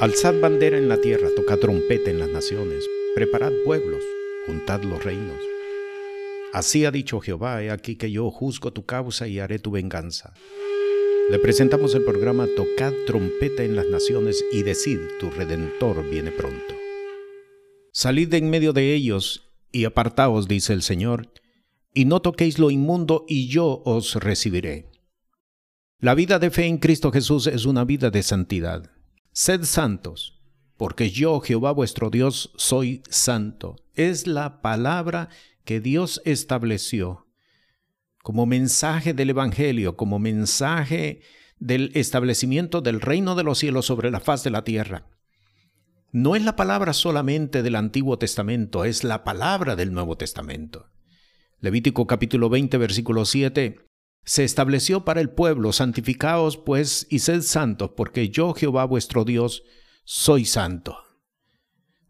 Alzad bandera en la tierra, tocad trompeta en las naciones, preparad pueblos, juntad los reinos. Así ha dicho Jehová, he aquí que yo juzgo tu causa y haré tu venganza. Le presentamos el programa Tocad trompeta en las naciones y decid, tu redentor viene pronto. Salid de en medio de ellos y apartaos, dice el Señor, y no toquéis lo inmundo y yo os recibiré. La vida de fe en Cristo Jesús es una vida de santidad. Sed santos, porque yo, Jehová vuestro Dios, soy santo. Es la palabra que Dios estableció como mensaje del Evangelio, como mensaje del establecimiento del reino de los cielos sobre la faz de la tierra. No es la palabra solamente del Antiguo Testamento, es la palabra del Nuevo Testamento. Levítico capítulo 20, versículo 7 se estableció para el pueblo, santificaos pues y sed santos, porque yo Jehová vuestro Dios soy santo.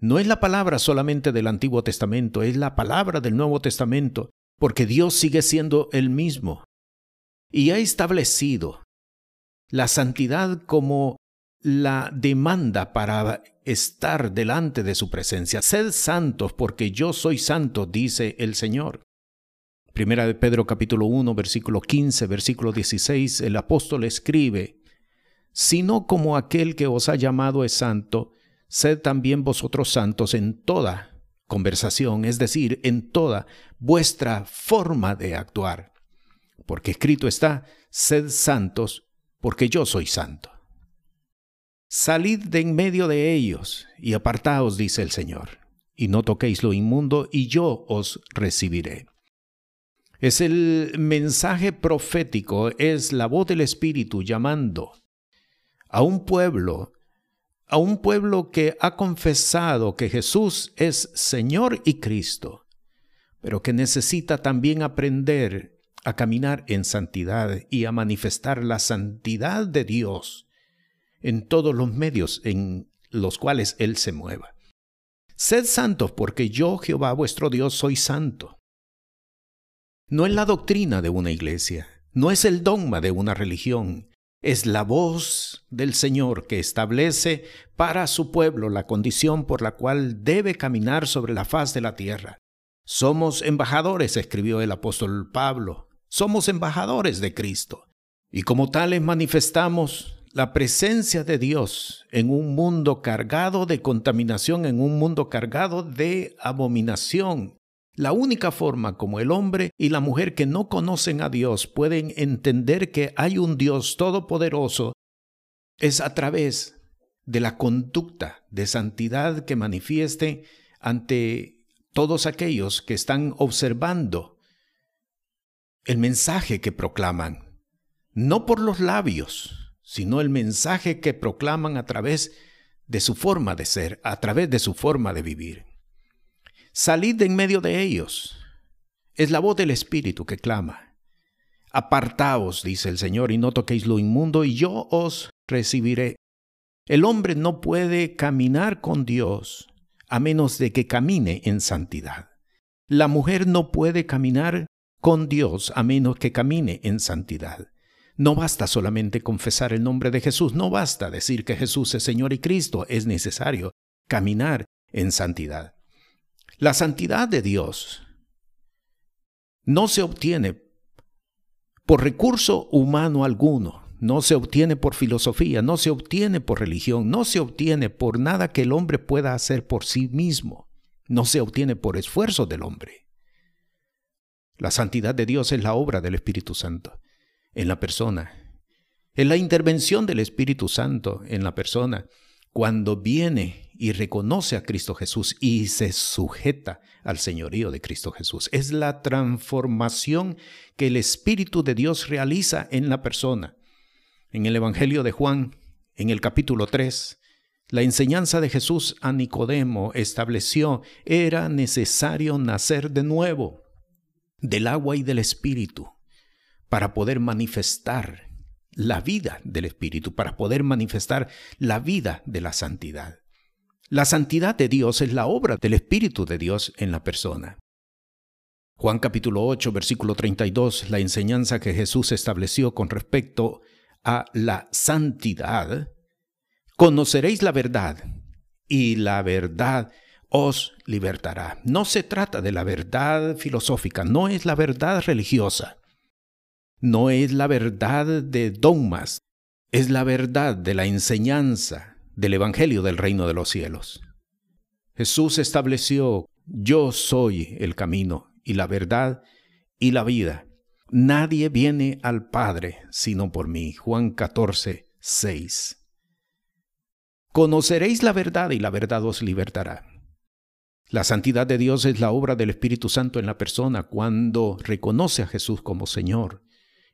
No es la palabra solamente del Antiguo Testamento, es la palabra del Nuevo Testamento, porque Dios sigue siendo el mismo. Y ha establecido la santidad como la demanda para estar delante de su presencia. Sed santos porque yo soy santo, dice el Señor. Primera de Pedro capítulo 1, versículo 15, versículo 16, el apóstol escribe, sino como aquel que os ha llamado es santo, sed también vosotros santos en toda conversación, es decir, en toda vuestra forma de actuar. Porque escrito está, sed santos, porque yo soy santo. Salid de en medio de ellos y apartaos, dice el Señor, y no toquéis lo inmundo, y yo os recibiré. Es el mensaje profético, es la voz del Espíritu llamando a un pueblo, a un pueblo que ha confesado que Jesús es Señor y Cristo, pero que necesita también aprender a caminar en santidad y a manifestar la santidad de Dios en todos los medios en los cuales Él se mueva. Sed santos porque yo, Jehová vuestro Dios, soy santo. No es la doctrina de una iglesia, no es el dogma de una religión, es la voz del Señor que establece para su pueblo la condición por la cual debe caminar sobre la faz de la tierra. Somos embajadores, escribió el apóstol Pablo, somos embajadores de Cristo, y como tales manifestamos la presencia de Dios en un mundo cargado de contaminación, en un mundo cargado de abominación, la única forma como el hombre y la mujer que no conocen a Dios pueden entender que hay un Dios todopoderoso es a través de la conducta de santidad que manifieste ante todos aquellos que están observando el mensaje que proclaman, no por los labios, sino el mensaje que proclaman a través de su forma de ser, a través de su forma de vivir. Salid de en medio de ellos. Es la voz del Espíritu que clama. Apartaos, dice el Señor, y no toquéis lo inmundo, y yo os recibiré. El hombre no puede caminar con Dios a menos de que camine en santidad. La mujer no puede caminar con Dios a menos que camine en santidad. No basta solamente confesar el nombre de Jesús, no basta decir que Jesús es Señor y Cristo, es necesario caminar en santidad. La santidad de Dios no se obtiene por recurso humano alguno, no se obtiene por filosofía, no se obtiene por religión, no se obtiene por nada que el hombre pueda hacer por sí mismo, no se obtiene por esfuerzo del hombre. La santidad de Dios es la obra del Espíritu Santo en la persona, es la intervención del Espíritu Santo en la persona cuando viene y reconoce a Cristo Jesús y se sujeta al señorío de Cristo Jesús. Es la transformación que el Espíritu de Dios realiza en la persona. En el Evangelio de Juan, en el capítulo 3, la enseñanza de Jesús a Nicodemo estableció era necesario nacer de nuevo del agua y del Espíritu para poder manifestar la vida del Espíritu, para poder manifestar la vida de la santidad. La santidad de Dios es la obra del Espíritu de Dios en la persona. Juan capítulo 8, versículo 32, la enseñanza que Jesús estableció con respecto a la santidad, Conoceréis la verdad y la verdad os libertará. No se trata de la verdad filosófica, no es la verdad religiosa, no es la verdad de dogmas, es la verdad de la enseñanza del Evangelio del reino de los cielos. Jesús estableció, yo soy el camino y la verdad y la vida. Nadie viene al Padre sino por mí. Juan 14, 6. Conoceréis la verdad y la verdad os libertará. La santidad de Dios es la obra del Espíritu Santo en la persona cuando reconoce a Jesús como Señor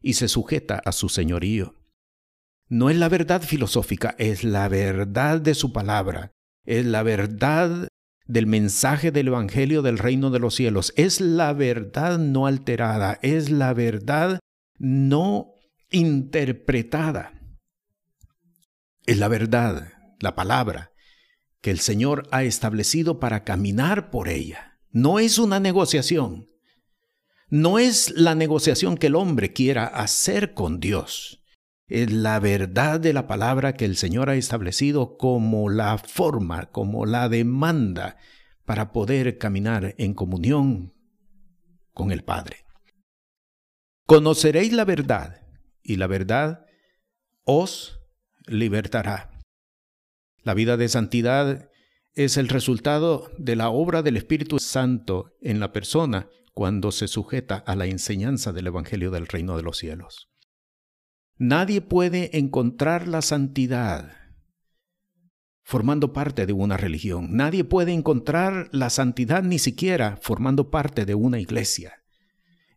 y se sujeta a su señorío. No es la verdad filosófica, es la verdad de su palabra, es la verdad del mensaje del Evangelio del reino de los cielos, es la verdad no alterada, es la verdad no interpretada. Es la verdad, la palabra, que el Señor ha establecido para caminar por ella. No es una negociación. No es la negociación que el hombre quiera hacer con Dios. Es la verdad de la palabra que el Señor ha establecido como la forma, como la demanda para poder caminar en comunión con el Padre. Conoceréis la verdad y la verdad os libertará. La vida de santidad es el resultado de la obra del Espíritu Santo en la persona cuando se sujeta a la enseñanza del Evangelio del Reino de los cielos. Nadie puede encontrar la santidad formando parte de una religión. Nadie puede encontrar la santidad ni siquiera formando parte de una iglesia.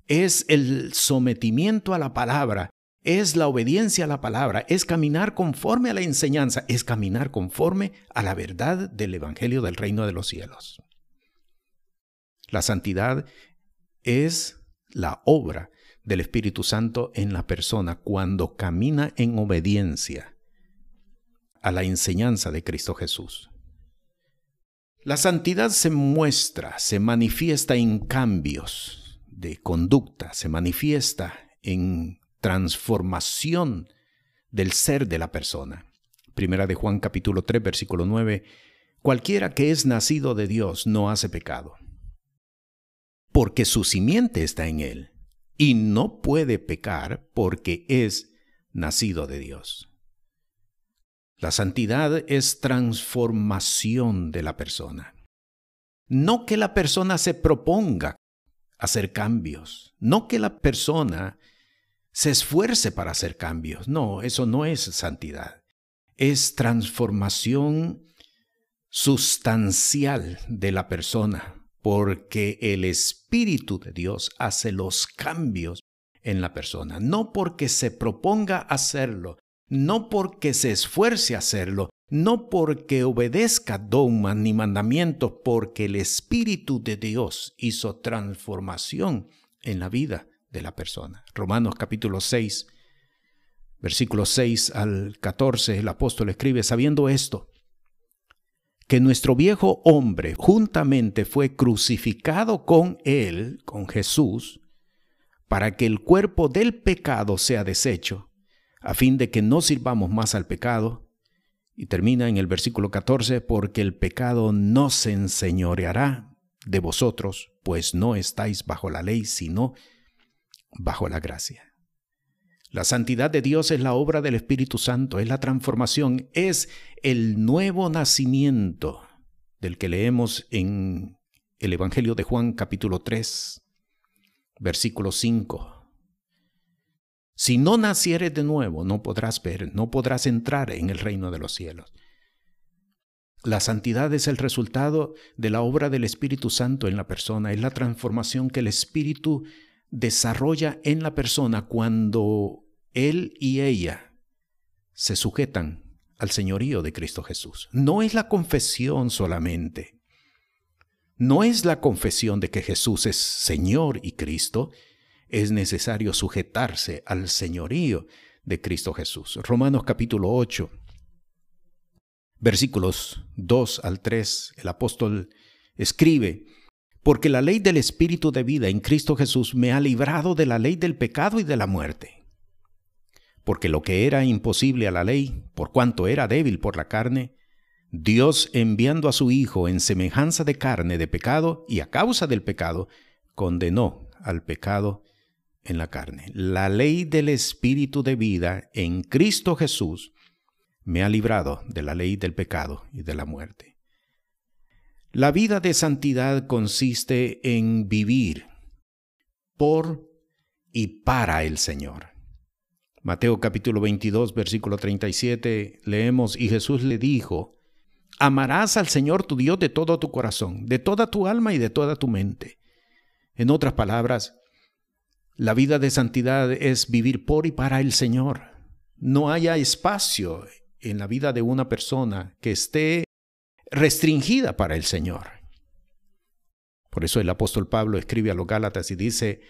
Es el sometimiento a la palabra es la obediencia a la palabra, es caminar conforme a la enseñanza, es caminar conforme a la verdad del Evangelio del reino de los cielos. La santidad es la obra del Espíritu Santo en la persona cuando camina en obediencia a la enseñanza de Cristo Jesús. La santidad se muestra, se manifiesta en cambios de conducta, se manifiesta en transformación del ser de la persona. Primera de Juan capítulo 3 versículo 9, cualquiera que es nacido de Dios no hace pecado, porque su simiente está en él, y no puede pecar porque es nacido de Dios. La santidad es transformación de la persona. No que la persona se proponga hacer cambios, no que la persona se esfuerce para hacer cambios. No, eso no es santidad. Es transformación sustancial de la persona, porque el Espíritu de Dios hace los cambios en la persona, no porque se proponga hacerlo, no porque se esfuerce a hacerlo, no porque obedezca dogmas ni mandamientos, porque el Espíritu de Dios hizo transformación en la vida de la persona. Romanos capítulo 6, versículos 6 al 14, el apóstol escribe, sabiendo esto, que nuestro viejo hombre juntamente fue crucificado con él, con Jesús, para que el cuerpo del pecado sea deshecho, a fin de que no sirvamos más al pecado. Y termina en el versículo 14, porque el pecado no se enseñoreará de vosotros, pues no estáis bajo la ley, sino bajo la gracia. La santidad de Dios es la obra del Espíritu Santo, es la transformación, es el nuevo nacimiento del que leemos en el Evangelio de Juan capítulo 3, versículo 5. Si no nacieres de nuevo, no podrás ver, no podrás entrar en el reino de los cielos. La santidad es el resultado de la obra del Espíritu Santo en la persona, es la transformación que el Espíritu desarrolla en la persona cuando él y ella se sujetan al señorío de Cristo Jesús. No es la confesión solamente. No es la confesión de que Jesús es Señor y Cristo. Es necesario sujetarse al señorío de Cristo Jesús. Romanos capítulo 8, versículos 2 al 3, el apóstol escribe, porque la ley del Espíritu de vida en Cristo Jesús me ha librado de la ley del pecado y de la muerte. porque lo que era imposible a la ley, por cuanto era débil por la carne, Dios enviando a su Hijo en semejanza de carne de pecado y a causa del pecado, condenó al pecado en la carne. La ley del Espíritu de vida en Cristo Jesús me ha librado de la ley del pecado y de la muerte. La vida de santidad consiste en vivir por y para el Señor. Mateo capítulo 22, versículo 37, leemos, y Jesús le dijo, Amarás al Señor tu Dios de todo tu corazón, de toda tu alma y de toda tu mente. En otras palabras, la vida de santidad es vivir por y para el Señor. No haya espacio en la vida de una persona que esté restringida para el Señor. Por eso el apóstol Pablo escribe a los Gálatas y dice,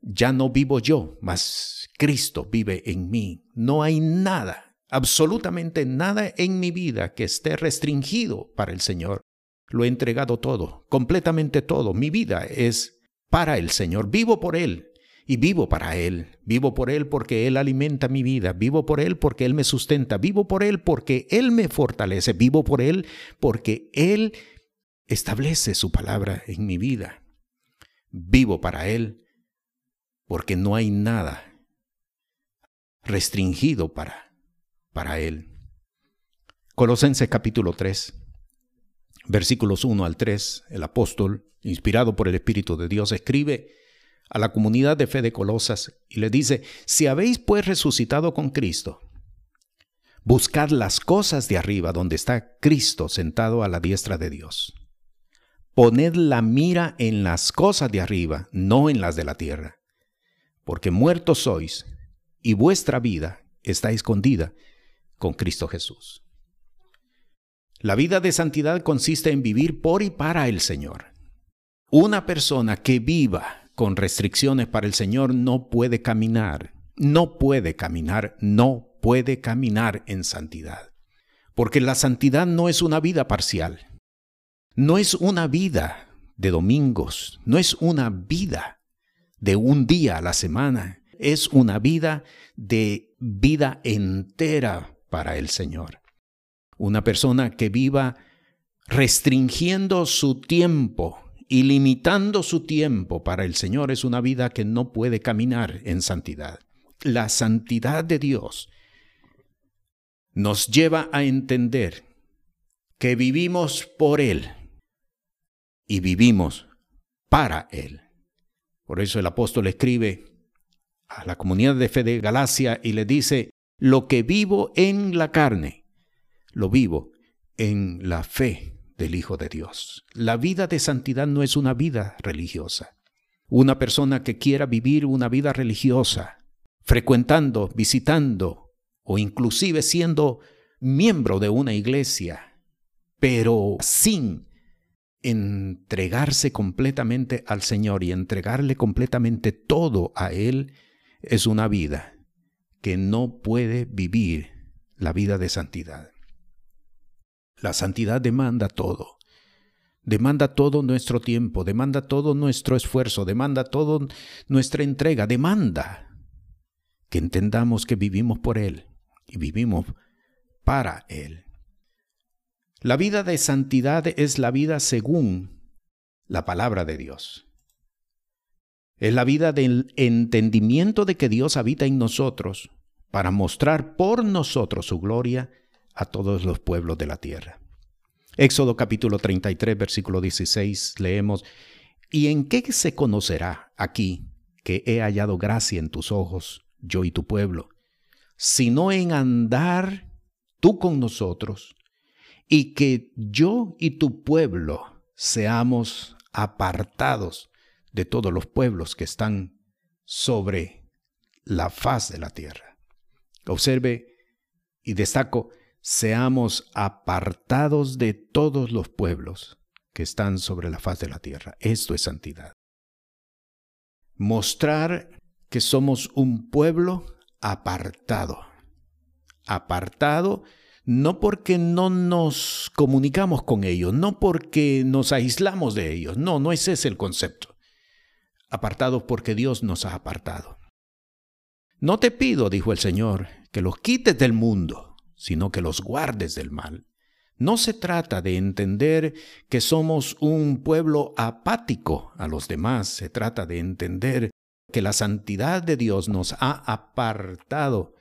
ya no vivo yo, mas Cristo vive en mí. No hay nada, absolutamente nada en mi vida que esté restringido para el Señor. Lo he entregado todo, completamente todo. Mi vida es para el Señor. Vivo por Él y vivo para Él. Vivo por Él porque Él alimenta mi vida. Vivo por Él porque Él me sustenta. Vivo por Él porque Él me fortalece. Vivo por Él porque Él establece su palabra en mi vida. Vivo para Él porque no hay nada restringido para, para Él. Colosenses capítulo 3, versículos 1 al 3, el apóstol, inspirado por el Espíritu de Dios, escribe a la comunidad de fe de Colosas y le dice, si habéis pues resucitado con Cristo, buscad las cosas de arriba donde está Cristo sentado a la diestra de Dios. Poned la mira en las cosas de arriba, no en las de la tierra porque muertos sois y vuestra vida está escondida con Cristo Jesús. La vida de santidad consiste en vivir por y para el Señor. Una persona que viva con restricciones para el Señor no puede caminar, no puede caminar, no puede caminar en santidad. Porque la santidad no es una vida parcial, no es una vida de domingos, no es una vida de un día a la semana. Es una vida de vida entera para el Señor. Una persona que viva restringiendo su tiempo y limitando su tiempo para el Señor es una vida que no puede caminar en santidad. La santidad de Dios nos lleva a entender que vivimos por Él y vivimos para Él. Por eso el apóstol escribe a la comunidad de fe de Galacia y le dice, lo que vivo en la carne, lo vivo en la fe del Hijo de Dios. La vida de santidad no es una vida religiosa. Una persona que quiera vivir una vida religiosa, frecuentando, visitando o inclusive siendo miembro de una iglesia, pero sin entregarse completamente al Señor y entregarle completamente todo a Él es una vida que no puede vivir la vida de santidad. La santidad demanda todo. Demanda todo nuestro tiempo, demanda todo nuestro esfuerzo, demanda todo nuestra entrega, demanda que entendamos que vivimos por Él y vivimos para Él. La vida de santidad es la vida según la palabra de Dios. Es la vida del entendimiento de que Dios habita en nosotros para mostrar por nosotros su gloria a todos los pueblos de la tierra. Éxodo capítulo 33, versículo 16, leemos, ¿Y en qué se conocerá aquí que he hallado gracia en tus ojos, yo y tu pueblo, sino en andar tú con nosotros y que yo y tu pueblo seamos apartados de todos los pueblos que están sobre la faz de la tierra. Observe y destaco, seamos apartados de todos los pueblos que están sobre la faz de la tierra. Esto es santidad. Mostrar que somos un pueblo apartado. Apartado no porque no nos comunicamos con ellos, no porque nos aislamos de ellos, no, no ese es el concepto. Apartados porque Dios nos ha apartado. No te pido, dijo el Señor, que los quites del mundo, sino que los guardes del mal. No se trata de entender que somos un pueblo apático a los demás, se trata de entender que la santidad de Dios nos ha apartado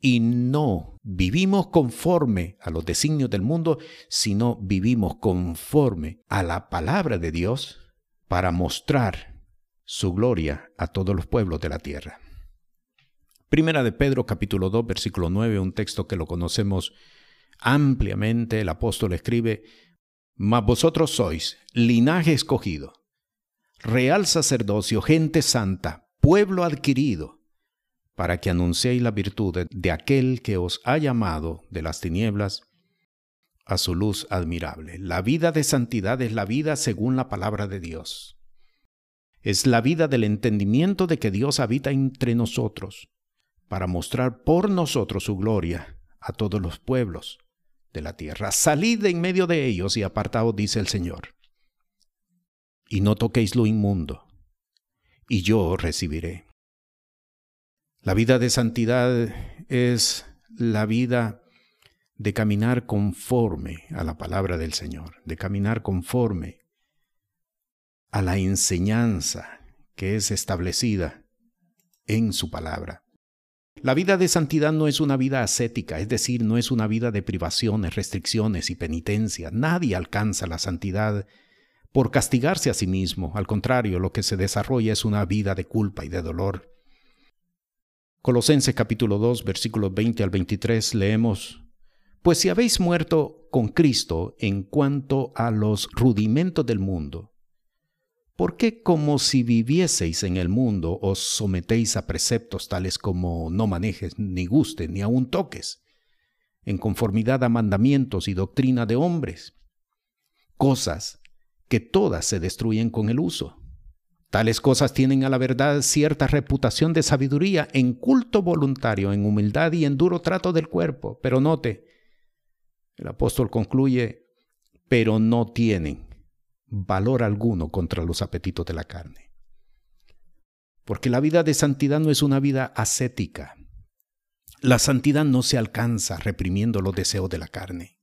y no vivimos conforme a los designios del mundo, sino vivimos conforme a la palabra de Dios para mostrar su gloria a todos los pueblos de la tierra. Primera de Pedro capítulo 2 versículo 9, un texto que lo conocemos ampliamente, el apóstol escribe, Mas vosotros sois linaje escogido, real sacerdocio, gente santa, pueblo adquirido, para que anunciéis la virtud de aquel que os ha llamado de las tinieblas a su luz admirable. La vida de santidad es la vida según la palabra de Dios. Es la vida del entendimiento de que Dios habita entre nosotros para mostrar por nosotros su gloria a todos los pueblos de la tierra. Salid de en medio de ellos y apartaos, dice el Señor. Y no toquéis lo inmundo, y yo recibiré. La vida de santidad es la vida de caminar conforme a la palabra del Señor, de caminar conforme a la enseñanza que es establecida en su palabra. La vida de santidad no es una vida ascética, es decir, no es una vida de privaciones, restricciones y penitencia. Nadie alcanza la santidad por castigarse a sí mismo. Al contrario, lo que se desarrolla es una vida de culpa y de dolor. Colosenses capítulo 2, versículos 20 al 23 leemos, Pues si habéis muerto con Cristo en cuanto a los rudimentos del mundo, ¿Por qué como si vivieseis en el mundo os sometéis a preceptos tales como no manejes, ni gustes, ni aun toques, en conformidad a mandamientos y doctrina de hombres? Cosas que todas se destruyen con el uso. Tales cosas tienen a la verdad cierta reputación de sabiduría en culto voluntario, en humildad y en duro trato del cuerpo. Pero note, el apóstol concluye, pero no tienen valor alguno contra los apetitos de la carne. Porque la vida de santidad no es una vida ascética. La santidad no se alcanza reprimiendo los deseos de la carne.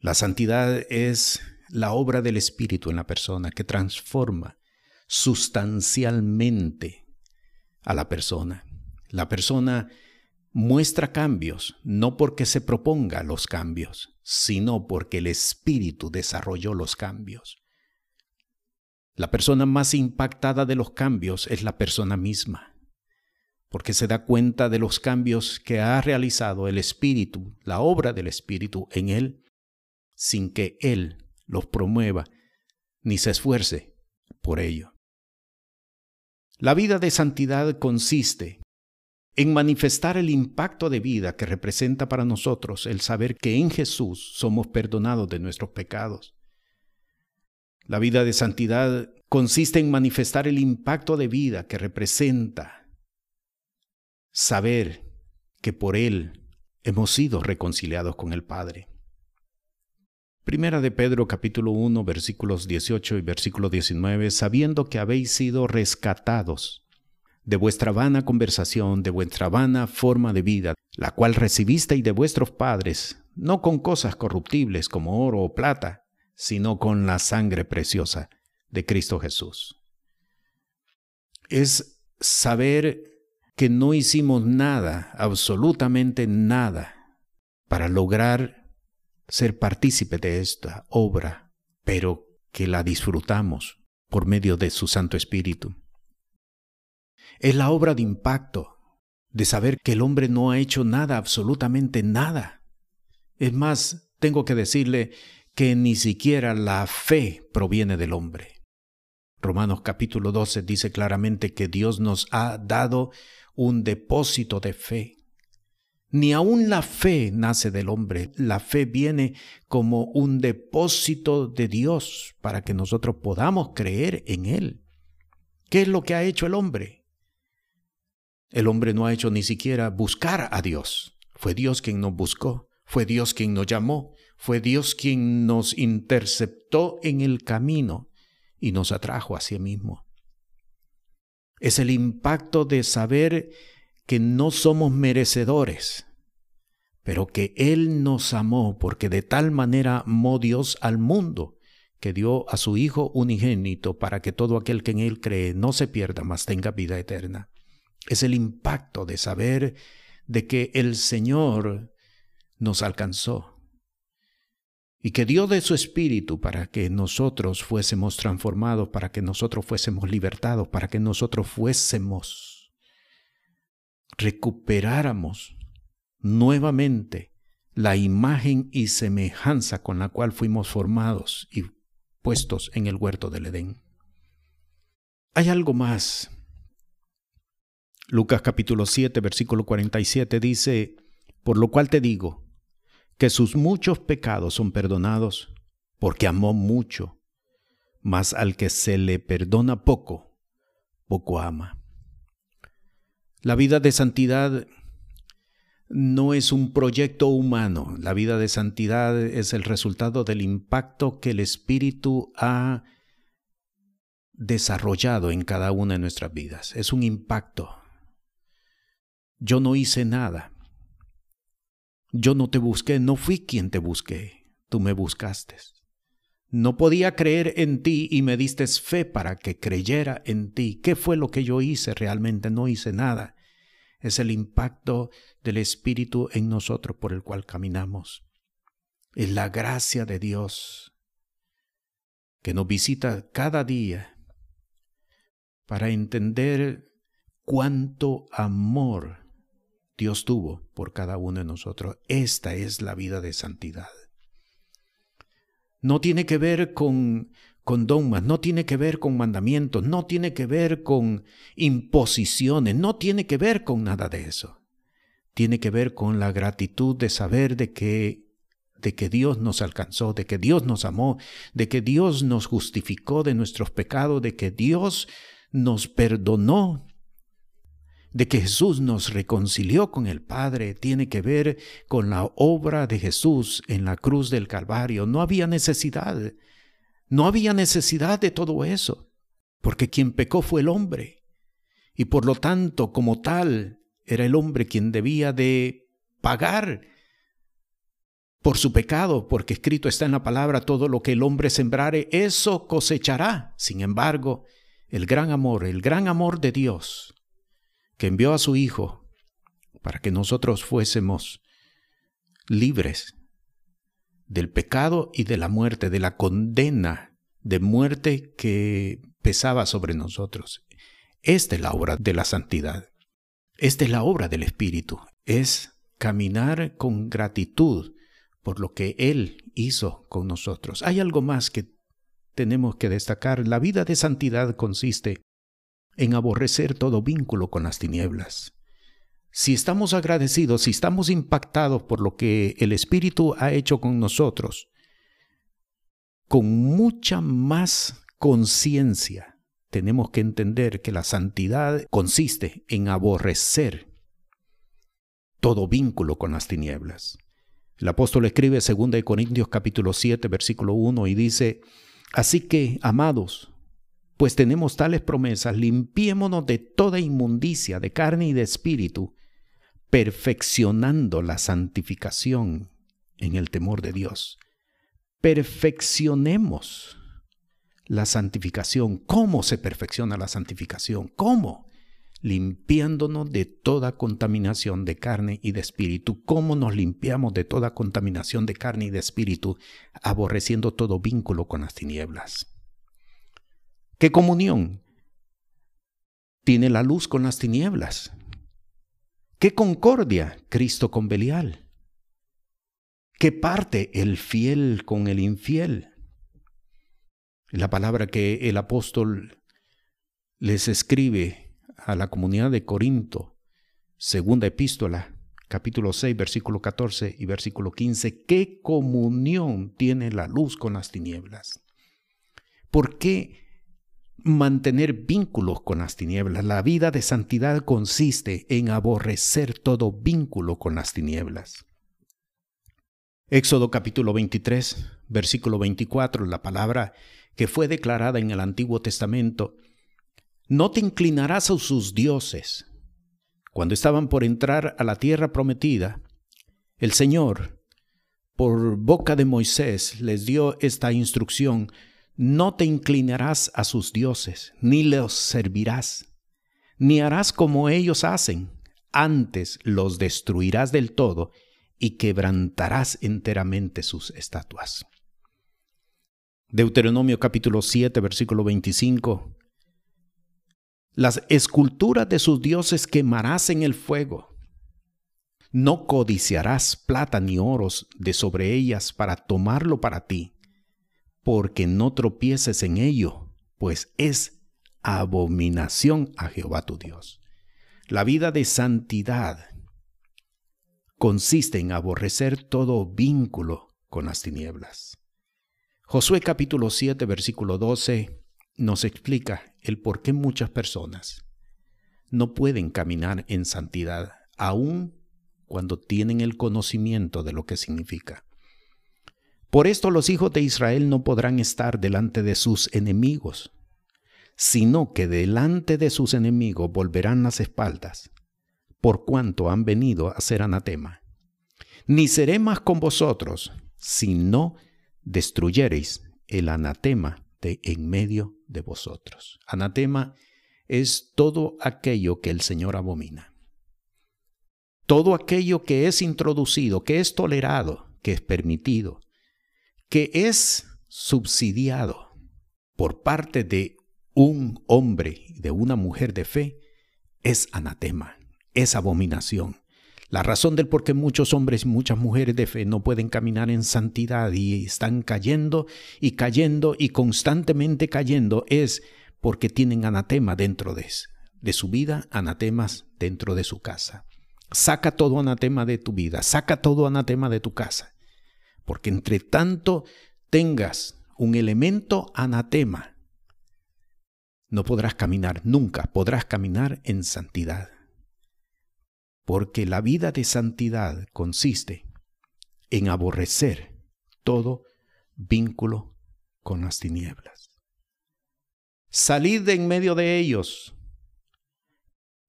La santidad es la obra del Espíritu en la persona que transforma sustancialmente a la persona. La persona muestra cambios, no porque se proponga los cambios, sino porque el Espíritu desarrolló los cambios. La persona más impactada de los cambios es la persona misma, porque se da cuenta de los cambios que ha realizado el Espíritu, la obra del Espíritu en él, sin que él los promueva ni se esfuerce por ello. La vida de santidad consiste en manifestar el impacto de vida que representa para nosotros el saber que en Jesús somos perdonados de nuestros pecados. La vida de santidad consiste en manifestar el impacto de vida que representa saber que por Él hemos sido reconciliados con el Padre. Primera de Pedro capítulo 1 versículos 18 y versículo 19, sabiendo que habéis sido rescatados de vuestra vana conversación, de vuestra vana forma de vida, la cual recibisteis de vuestros padres, no con cosas corruptibles como oro o plata, sino con la sangre preciosa de Cristo Jesús. Es saber que no hicimos nada, absolutamente nada, para lograr ser partícipe de esta obra, pero que la disfrutamos por medio de su Santo Espíritu. Es la obra de impacto, de saber que el hombre no ha hecho nada, absolutamente nada. Es más, tengo que decirle que ni siquiera la fe proviene del hombre. Romanos capítulo 12 dice claramente que Dios nos ha dado un depósito de fe. Ni aun la fe nace del hombre, la fe viene como un depósito de Dios para que nosotros podamos creer en Él. ¿Qué es lo que ha hecho el hombre? El hombre no ha hecho ni siquiera buscar a Dios. Fue Dios quien nos buscó, fue Dios quien nos llamó, fue Dios quien nos interceptó en el camino y nos atrajo a sí mismo. Es el impacto de saber que no somos merecedores, pero que Él nos amó porque de tal manera amó Dios al mundo que dio a su Hijo unigénito para que todo aquel que en Él cree no se pierda, mas tenga vida eterna. Es el impacto de saber de que el Señor nos alcanzó y que dio de su espíritu para que nosotros fuésemos transformados, para que nosotros fuésemos libertados, para que nosotros fuésemos, recuperáramos nuevamente la imagen y semejanza con la cual fuimos formados y puestos en el huerto del Edén. Hay algo más. Lucas capítulo 7, versículo 47 dice, por lo cual te digo, que sus muchos pecados son perdonados, porque amó mucho, mas al que se le perdona poco, poco ama. La vida de santidad no es un proyecto humano, la vida de santidad es el resultado del impacto que el Espíritu ha desarrollado en cada una de nuestras vidas. Es un impacto. Yo no hice nada. Yo no te busqué, no fui quien te busqué, tú me buscaste. No podía creer en ti y me diste fe para que creyera en ti. ¿Qué fue lo que yo hice? Realmente no hice nada. Es el impacto del Espíritu en nosotros por el cual caminamos. Es la gracia de Dios que nos visita cada día para entender cuánto amor Dios tuvo por cada uno de nosotros. Esta es la vida de santidad. No tiene que ver con, con dogmas, no tiene que ver con mandamientos, no tiene que ver con imposiciones, no tiene que ver con nada de eso. Tiene que ver con la gratitud de saber de que de que Dios nos alcanzó, de que Dios nos amó, de que Dios nos justificó de nuestros pecados, de que Dios nos perdonó de que Jesús nos reconcilió con el Padre tiene que ver con la obra de Jesús en la cruz del Calvario. No había necesidad, no había necesidad de todo eso, porque quien pecó fue el hombre, y por lo tanto, como tal, era el hombre quien debía de pagar por su pecado, porque escrito está en la palabra, todo lo que el hombre sembrare, eso cosechará. Sin embargo, el gran amor, el gran amor de Dios, que envió a su Hijo para que nosotros fuésemos libres del pecado y de la muerte, de la condena de muerte que pesaba sobre nosotros. Esta es la obra de la santidad. Esta es la obra del Espíritu. Es caminar con gratitud por lo que Él hizo con nosotros. Hay algo más que tenemos que destacar. La vida de santidad consiste en aborrecer todo vínculo con las tinieblas. Si estamos agradecidos, si estamos impactados por lo que el Espíritu ha hecho con nosotros, con mucha más conciencia tenemos que entender que la santidad consiste en aborrecer todo vínculo con las tinieblas. El apóstol escribe 2 Corintios capítulo 7 versículo 1 y dice, Así que, amados, pues tenemos tales promesas, limpiémonos de toda inmundicia de carne y de espíritu, perfeccionando la santificación en el temor de Dios. Perfeccionemos la santificación. ¿Cómo se perfecciona la santificación? ¿Cómo? Limpiándonos de toda contaminación de carne y de espíritu. ¿Cómo nos limpiamos de toda contaminación de carne y de espíritu? Aborreciendo todo vínculo con las tinieblas. ¿Qué comunión tiene la luz con las tinieblas? ¿Qué concordia Cristo con Belial? ¿Qué parte el fiel con el infiel? La palabra que el apóstol les escribe a la comunidad de Corinto, segunda epístola, capítulo 6, versículo 14 y versículo 15, ¿qué comunión tiene la luz con las tinieblas? ¿Por qué mantener vínculos con las tinieblas. La vida de santidad consiste en aborrecer todo vínculo con las tinieblas. Éxodo capítulo 23, versículo 24, la palabra que fue declarada en el Antiguo Testamento, No te inclinarás a sus dioses. Cuando estaban por entrar a la tierra prometida, el Señor, por boca de Moisés, les dio esta instrucción, no te inclinarás a sus dioses, ni los servirás, ni harás como ellos hacen, antes los destruirás del todo y quebrantarás enteramente sus estatuas. Deuteronomio capítulo 7, versículo 25. Las esculturas de sus dioses quemarás en el fuego. No codiciarás plata ni oros de sobre ellas para tomarlo para ti, porque no tropieces en ello, pues es abominación a Jehová tu Dios. La vida de santidad consiste en aborrecer todo vínculo con las tinieblas. Josué capítulo 7 versículo 12 nos explica el por qué muchas personas no pueden caminar en santidad, aun cuando tienen el conocimiento de lo que significa. Por esto los hijos de Israel no podrán estar delante de sus enemigos, sino que delante de sus enemigos volverán las espaldas, por cuanto han venido a ser anatema. Ni seré más con vosotros, si no destruyereis el anatema de en medio de vosotros. Anatema es todo aquello que el Señor abomina. Todo aquello que es introducido, que es tolerado, que es permitido, que es subsidiado por parte de un hombre de una mujer de fe es anatema, es abominación. La razón del por qué muchos hombres y muchas mujeres de fe no pueden caminar en santidad y están cayendo y cayendo y constantemente cayendo es porque tienen anatema dentro de, de su vida, anatemas dentro de su casa. Saca todo anatema de tu vida, saca todo anatema de tu casa. Porque entre tanto tengas un elemento anatema no podrás caminar, nunca podrás caminar en santidad. Porque la vida de santidad consiste en aborrecer todo vínculo con las tinieblas. Salid de en medio de ellos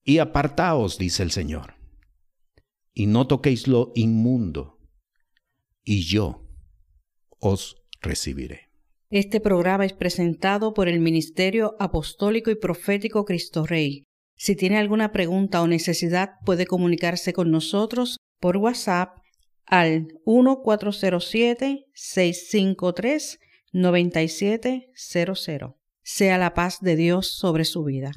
y apartaos, dice el Señor, y no toquéis lo inmundo, y yo os recibiré. Este programa es presentado por el Ministerio Apostólico y Profético Cristo Rey. Si tiene alguna pregunta o necesidad, puede comunicarse con nosotros por WhatsApp al 1407-653-9700. Sea la paz de Dios sobre su vida.